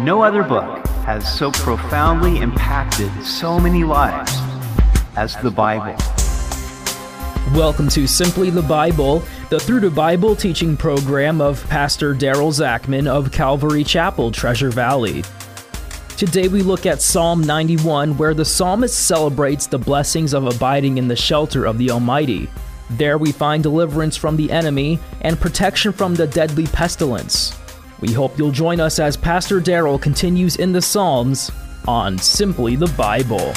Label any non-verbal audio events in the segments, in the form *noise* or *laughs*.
No other book has so profoundly impacted so many lives as the Bible. Welcome to Simply the Bible, the Through the Bible teaching program of Pastor Daryl Zachman of Calvary Chapel, Treasure Valley. Today we look at Psalm 91, where the psalmist celebrates the blessings of abiding in the shelter of the Almighty. There we find deliverance from the enemy and protection from the deadly pestilence. We hope you'll join us as Pastor Daryl continues in the Psalms on Simply the Bible.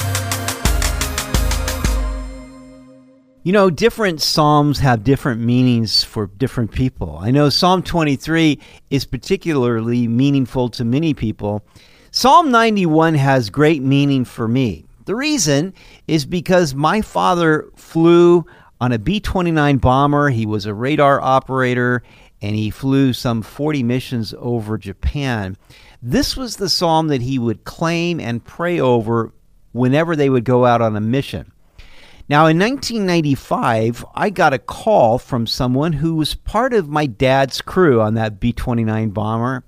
You know, different Psalms have different meanings for different people. I know Psalm 23 is particularly meaningful to many people. Psalm 91 has great meaning for me. The reason is because my father flew on a B 29 bomber, he was a radar operator, and he flew some 40 missions over Japan. This was the psalm that he would claim and pray over whenever they would go out on a mission. Now, in 1995, I got a call from someone who was part of my dad's crew on that B 29 bomber.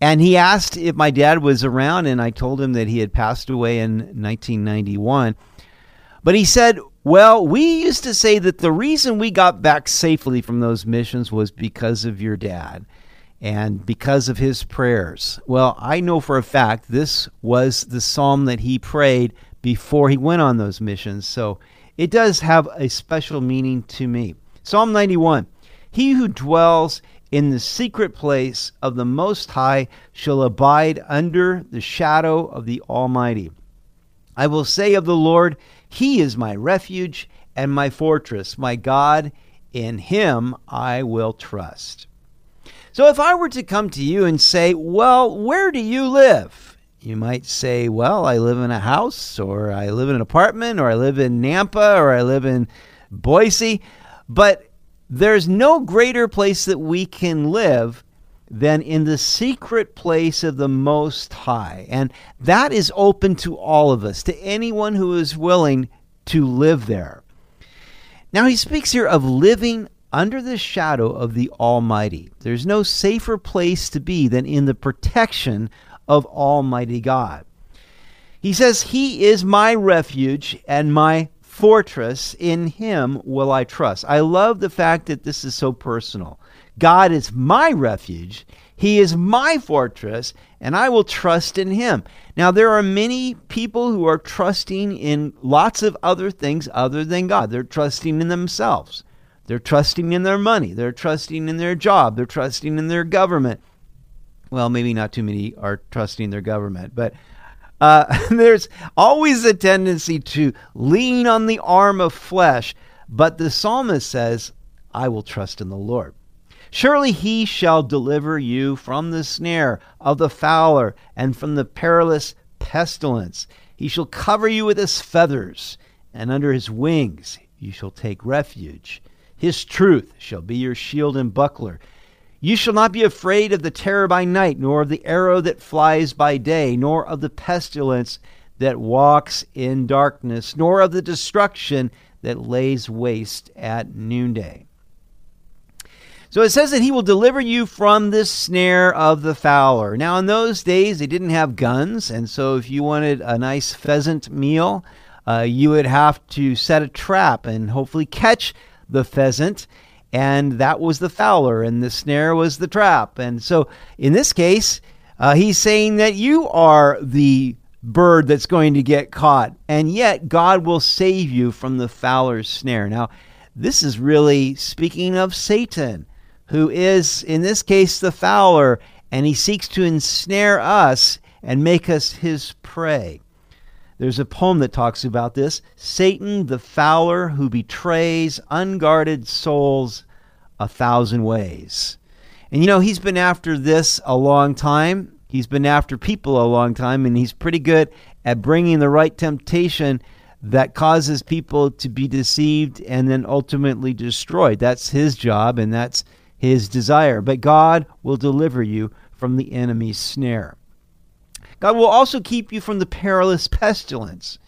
And he asked if my dad was around, and I told him that he had passed away in 1991. But he said, well, we used to say that the reason we got back safely from those missions was because of your dad and because of his prayers. Well, I know for a fact this was the psalm that he prayed before he went on those missions. So it does have a special meaning to me. Psalm 91 He who dwells in the secret place of the Most High shall abide under the shadow of the Almighty. I will say of the Lord, he is my refuge and my fortress, my God. In him I will trust. So if I were to come to you and say, Well, where do you live? You might say, Well, I live in a house, or I live in an apartment, or I live in Nampa, or I live in Boise. But there's no greater place that we can live than in the secret place of the Most High. And that is open to all of us, to anyone who is willing to live there. Now, he speaks here of living under the shadow of the Almighty. There's no safer place to be than in the protection of Almighty God. He says, He is my refuge and my fortress. In Him will I trust. I love the fact that this is so personal. God is my refuge. He is my fortress, and I will trust in him. Now, there are many people who are trusting in lots of other things other than God. They're trusting in themselves, they're trusting in their money, they're trusting in their job, they're trusting in their government. Well, maybe not too many are trusting their government, but uh, *laughs* there's always a tendency to lean on the arm of flesh. But the psalmist says, I will trust in the Lord. Surely he shall deliver you from the snare of the fowler and from the perilous pestilence. He shall cover you with his feathers, and under his wings you shall take refuge. His truth shall be your shield and buckler. You shall not be afraid of the terror by night, nor of the arrow that flies by day, nor of the pestilence that walks in darkness, nor of the destruction that lays waste at noonday. So it says that he will deliver you from the snare of the fowler. Now, in those days, they didn't have guns, and so if you wanted a nice pheasant meal, uh, you would have to set a trap and hopefully catch the pheasant. And that was the fowler, and the snare was the trap. And so in this case, uh, he's saying that you are the bird that's going to get caught, and yet God will save you from the fowler's snare. Now, this is really speaking of Satan who is, in this case, the fowler, and he seeks to ensnare us and make us his prey. There's a poem that talks about this Satan, the fowler who betrays unguarded souls a thousand ways. And you know, he's been after this a long time. He's been after people a long time, and he's pretty good at bringing the right temptation that causes people to be deceived and then ultimately destroyed. That's his job, and that's his desire, but God will deliver you from the enemy's snare. God will also keep you from the perilous pestilence.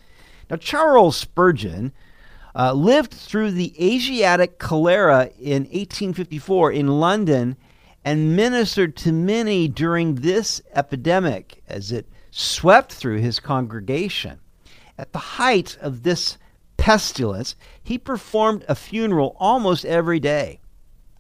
Now, Charles Spurgeon uh, lived through the Asiatic cholera in 1854 in London, and ministered to many during this epidemic as it swept through his congregation. At the height of this pestilence, he performed a funeral almost every day.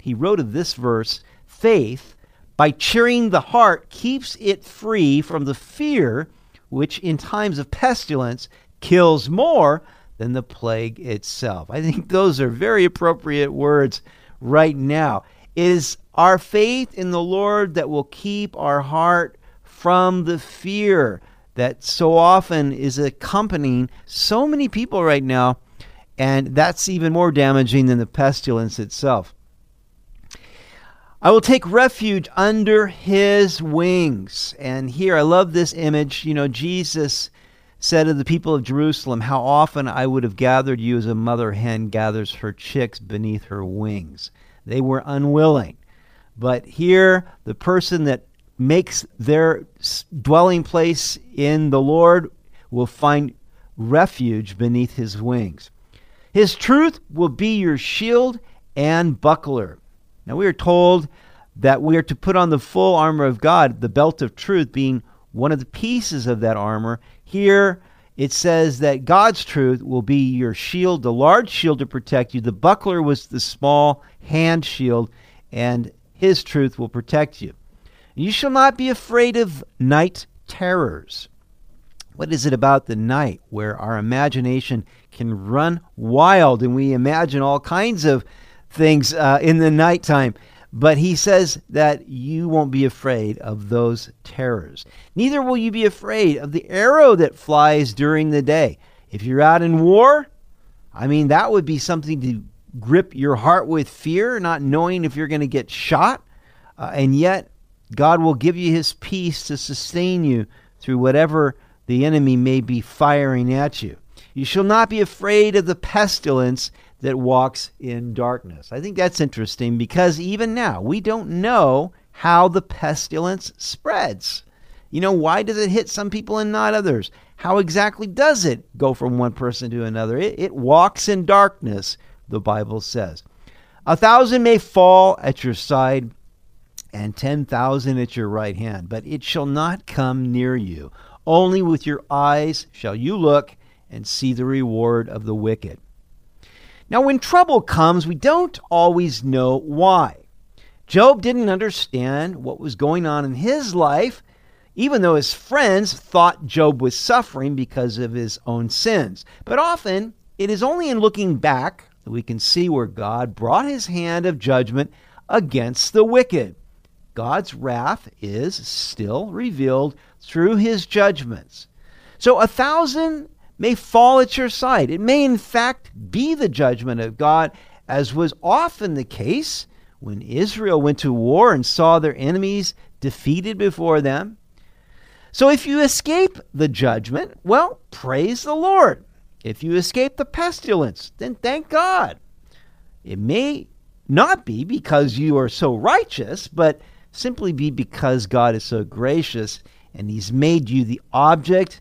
He wrote of this verse faith, by cheering the heart, keeps it free from the fear which in times of pestilence kills more than the plague itself. I think those are very appropriate words right now. It is our faith in the Lord that will keep our heart from the fear that so often is accompanying so many people right now, and that's even more damaging than the pestilence itself. I will take refuge under his wings. And here, I love this image. You know, Jesus said to the people of Jerusalem, How often I would have gathered you as a mother hen gathers her chicks beneath her wings. They were unwilling. But here, the person that makes their dwelling place in the Lord will find refuge beneath his wings. His truth will be your shield and buckler. Now, we are told that we are to put on the full armor of God, the belt of truth being one of the pieces of that armor. Here it says that God's truth will be your shield, the large shield to protect you. The buckler was the small hand shield, and his truth will protect you. You shall not be afraid of night terrors. What is it about the night where our imagination can run wild and we imagine all kinds of things uh, in the nighttime. But he says that you won't be afraid of those terrors. Neither will you be afraid of the arrow that flies during the day. If you're out in war, I mean, that would be something to grip your heart with fear, not knowing if you're going to get shot. Uh, and yet, God will give you his peace to sustain you through whatever the enemy may be firing at you. You shall not be afraid of the pestilence that walks in darkness. I think that's interesting because even now we don't know how the pestilence spreads. You know, why does it hit some people and not others? How exactly does it go from one person to another? It, it walks in darkness, the Bible says. A thousand may fall at your side and ten thousand at your right hand, but it shall not come near you. Only with your eyes shall you look and see the reward of the wicked. Now, when trouble comes, we don't always know why. Job didn't understand what was going on in his life, even though his friends thought Job was suffering because of his own sins. But often, it is only in looking back that we can see where God brought his hand of judgment against the wicked. God's wrath is still revealed through his judgments. So a thousand may fall at your side. It may, in fact, be the judgment of God, as was often the case when Israel went to war and saw their enemies defeated before them. So if you escape the judgment, well, praise the Lord. If you escape the pestilence, then thank God. It may not be because you are so righteous, but simply be because God is so gracious and He's made you the object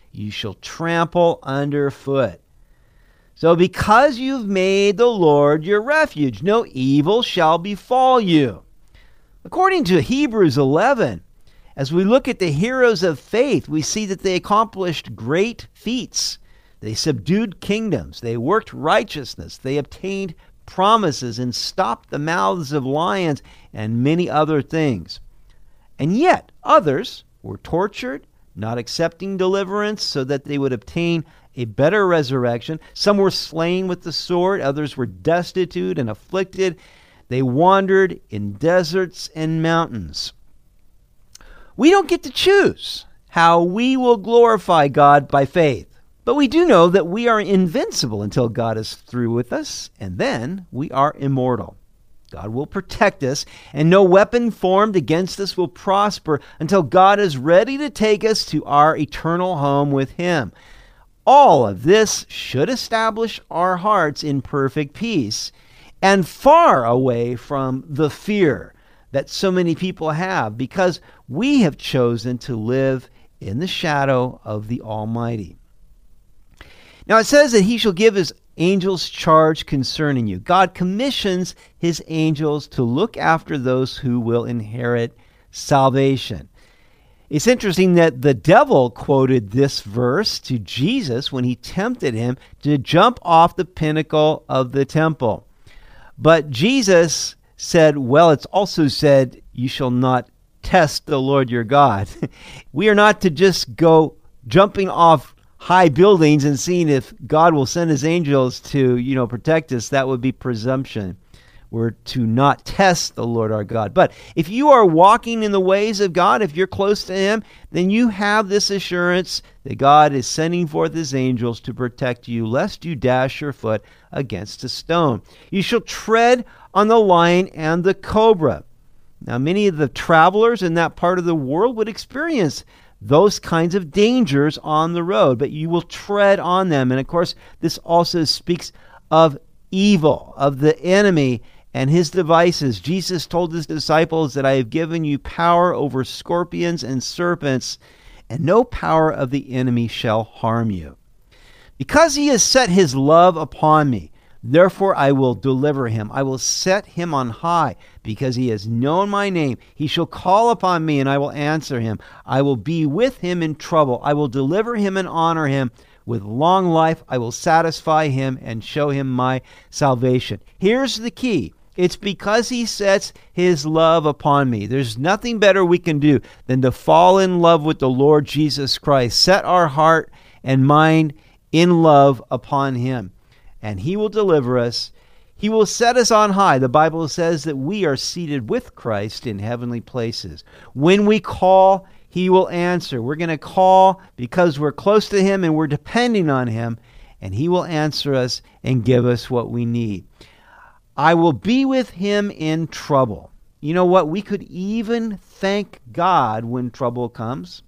you shall trample underfoot. So, because you've made the Lord your refuge, no evil shall befall you. According to Hebrews 11, as we look at the heroes of faith, we see that they accomplished great feats. They subdued kingdoms, they worked righteousness, they obtained promises and stopped the mouths of lions and many other things. And yet, others were tortured, not accepting deliverance so that they would obtain a better resurrection. Some were slain with the sword, others were destitute and afflicted. They wandered in deserts and mountains. We don't get to choose how we will glorify God by faith, but we do know that we are invincible until God is through with us, and then we are immortal. God will protect us, and no weapon formed against us will prosper until God is ready to take us to our eternal home with Him. All of this should establish our hearts in perfect peace and far away from the fear that so many people have because we have chosen to live in the shadow of the Almighty. Now it says that he shall give his angels charge concerning you. God commissions his angels to look after those who will inherit salvation. It's interesting that the devil quoted this verse to Jesus when he tempted him to jump off the pinnacle of the temple. But Jesus said, Well, it's also said, You shall not test the Lord your God. *laughs* we are not to just go jumping off high buildings and seeing if God will send his angels to, you know, protect us. That would be presumption. We're to not test the Lord our God. But if you are walking in the ways of God, if you're close to him, then you have this assurance that God is sending forth his angels to protect you, lest you dash your foot against a stone. You shall tread on the lion and the cobra. Now, many of the travelers in that part of the world would experience those kinds of dangers on the road, but you will tread on them. And of course, this also speaks of evil, of the enemy and his devices. Jesus told his disciples that I have given you power over scorpions and serpents, and no power of the enemy shall harm you. Because he has set his love upon me, Therefore I will deliver him. I will set him on high, because he has known my name. He shall call upon me, and I will answer him. I will be with him in trouble. I will deliver him and honor him. With long life I will satisfy him and show him my salvation. Here's the key. It's because he sets his love upon me. There's nothing better we can do than to fall in love with the Lord Jesus Christ. Set our heart and mind in love upon him and he will deliver us. He will set us on high. The Bible says that we are seated with Christ in heavenly places. When we call, he will answer. We're going to call because we're close to him and we're depending on him, and he will answer us and give us what we need. I will be with him in trouble. You know what? We could even thank God when trouble comes.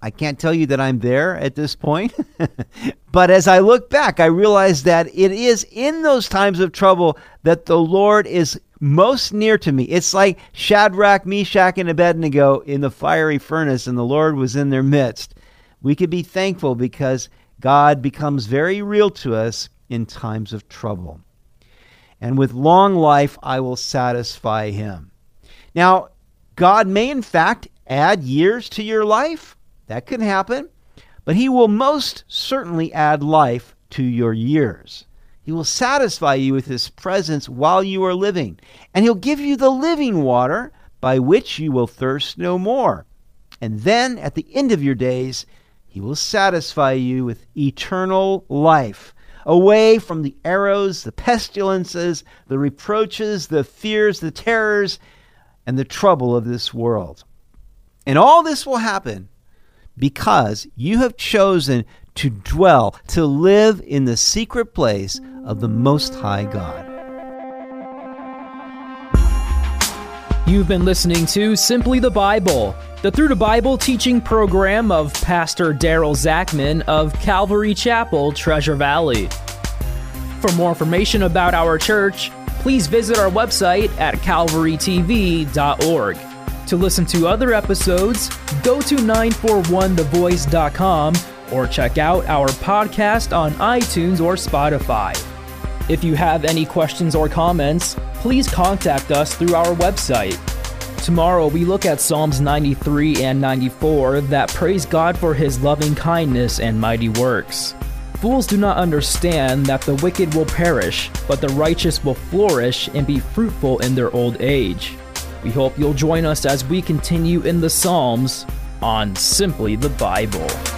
I can't tell you that I'm there at this point, *laughs* but as I look back, I realize that it is in those times of trouble that the Lord is most near to me. It's like Shadrach, Meshach, and Abednego in the fiery furnace, and the Lord was in their midst. We could be thankful because God becomes very real to us in times of trouble. And with long life, I will satisfy him. Now, God may in fact add years to your life. That can happen. But he will most certainly add life to your years. He will satisfy you with his presence while you are living, and he'll give you the living water by which you will thirst no more. And then at the end of your days, he will satisfy you with eternal life, away from the arrows, the pestilences, the reproaches, the fears, the terrors, and the trouble of this world. And all this will happen because you have chosen to dwell, to live in the secret place of the Most High God. You've been listening to Simply the Bible, the Through the Bible teaching program of Pastor Daryl Zachman of Calvary Chapel, Treasure Valley. For more information about our church, please visit our website at calvarytv.org. To listen to other episodes, go to 941thevoice.com or check out our podcast on iTunes or Spotify. If you have any questions or comments, please contact us through our website. Tomorrow we look at Psalms 93 and 94 that praise God for his loving kindness and mighty works. Fools do not understand that the wicked will perish, but the righteous will flourish and be fruitful in their old age. We hope you'll join us as we continue in the Psalms on Simply the Bible.